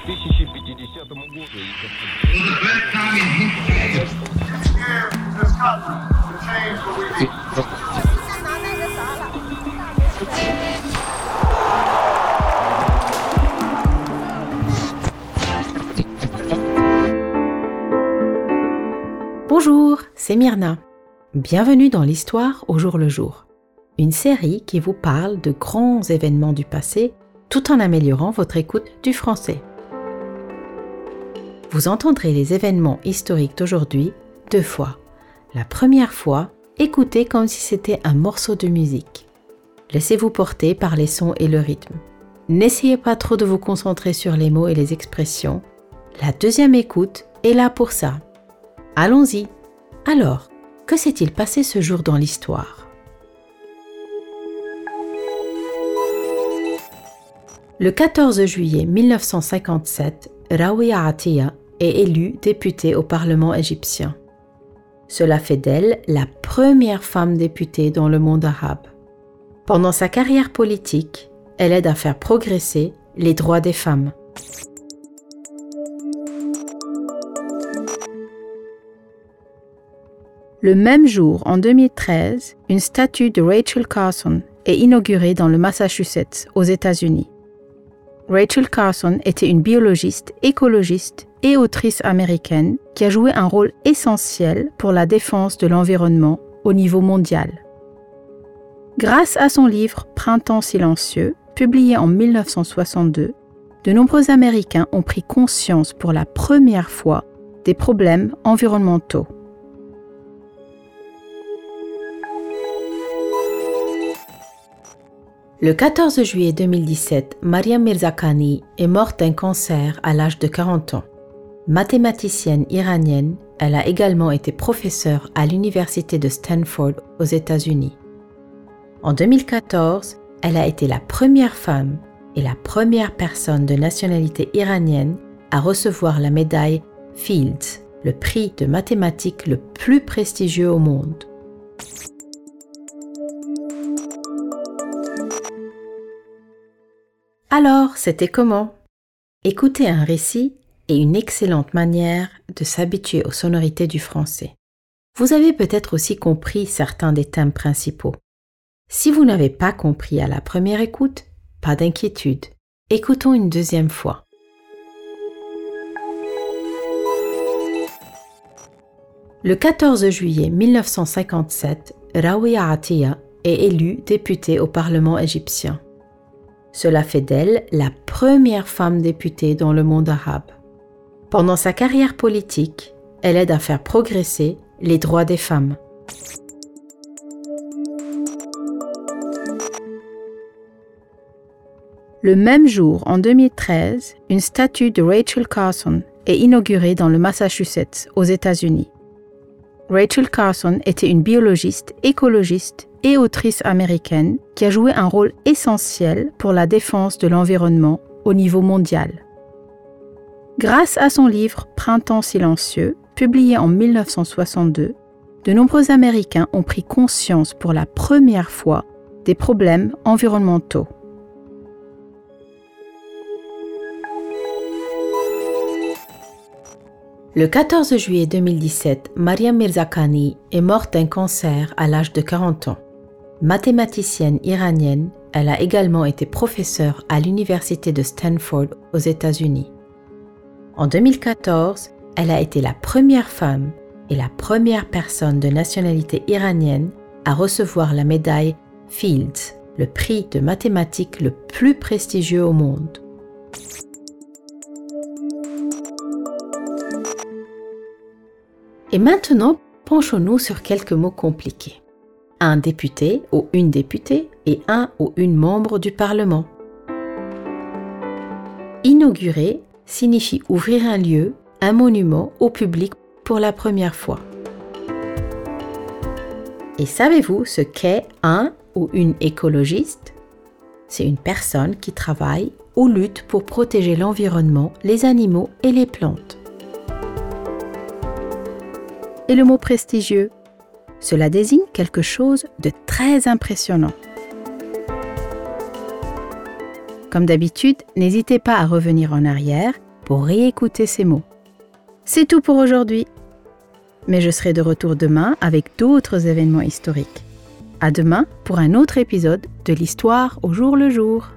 2050 году. Bonjour, c'est Myrna. Bienvenue dans l'histoire au jour le jour. Une série qui vous parle de grands événements du passé tout en améliorant votre écoute du français. Vous entendrez les événements historiques d'aujourd'hui deux fois. La première fois, écoutez comme si c'était un morceau de musique. Laissez-vous porter par les sons et le rythme. N'essayez pas trop de vous concentrer sur les mots et les expressions. La deuxième écoute est là pour ça. Allons-y. Alors, que s'est-il passé ce jour dans l'histoire? Le 14 juillet 1957, Rawiya Atiya est élue députée au Parlement égyptien. Cela fait d'elle la première femme députée dans le monde arabe. Pendant sa carrière politique, elle aide à faire progresser les droits des femmes. Le même jour, en 2013, une statue de Rachel Carson est inaugurée dans le Massachusetts, aux États-Unis. Rachel Carson était une biologiste, écologiste et autrice américaine qui a joué un rôle essentiel pour la défense de l'environnement au niveau mondial. Grâce à son livre Printemps silencieux, publié en 1962, de nombreux Américains ont pris conscience pour la première fois des problèmes environnementaux. Le 14 juillet 2017, Mariam Mirzakhani est morte d'un cancer à l'âge de 40 ans. Mathématicienne iranienne, elle a également été professeure à l'université de Stanford aux États-Unis. En 2014, elle a été la première femme et la première personne de nationalité iranienne à recevoir la médaille Fields, le prix de mathématiques le plus prestigieux au monde. Alors, c'était comment? Écouter un récit est une excellente manière de s'habituer aux sonorités du français. Vous avez peut-être aussi compris certains des thèmes principaux. Si vous n'avez pas compris à la première écoute, pas d'inquiétude. Écoutons une deuxième fois. Le 14 juillet 1957, Rawiya Atiya est élue députée au Parlement égyptien. Cela fait d'elle la première femme députée dans le monde arabe. Pendant sa carrière politique, elle aide à faire progresser les droits des femmes. Le même jour, en 2013, une statue de Rachel Carson est inaugurée dans le Massachusetts, aux États-Unis. Rachel Carson était une biologiste, écologiste et autrice américaine qui a joué un rôle essentiel pour la défense de l'environnement au niveau mondial. Grâce à son livre Printemps silencieux, publié en 1962, de nombreux Américains ont pris conscience pour la première fois des problèmes environnementaux. Le 14 juillet 2017, Mariam Mirzakhani est morte d'un cancer à l'âge de 40 ans. Mathématicienne iranienne, elle a également été professeure à l'université de Stanford aux États-Unis. En 2014, elle a été la première femme et la première personne de nationalité iranienne à recevoir la médaille Fields, le prix de mathématiques le plus prestigieux au monde. Et maintenant, penchons-nous sur quelques mots compliqués. Un député ou une députée et un ou une membre du Parlement. Inaugurer signifie ouvrir un lieu, un monument au public pour la première fois. Et savez-vous ce qu'est un ou une écologiste? C'est une personne qui travaille ou lutte pour protéger l'environnement, les animaux et les plantes et le mot prestigieux? Cela désigne quelque chose de très impressionnant. Comme d'habitude, n'hésitez pas à revenir en arrière pour réécouter ces mots. C'est tout pour aujourd'hui. Mais je serai de retour demain avec d'autres événements historiques. À demain pour un autre épisode de l'histoire au jour le jour.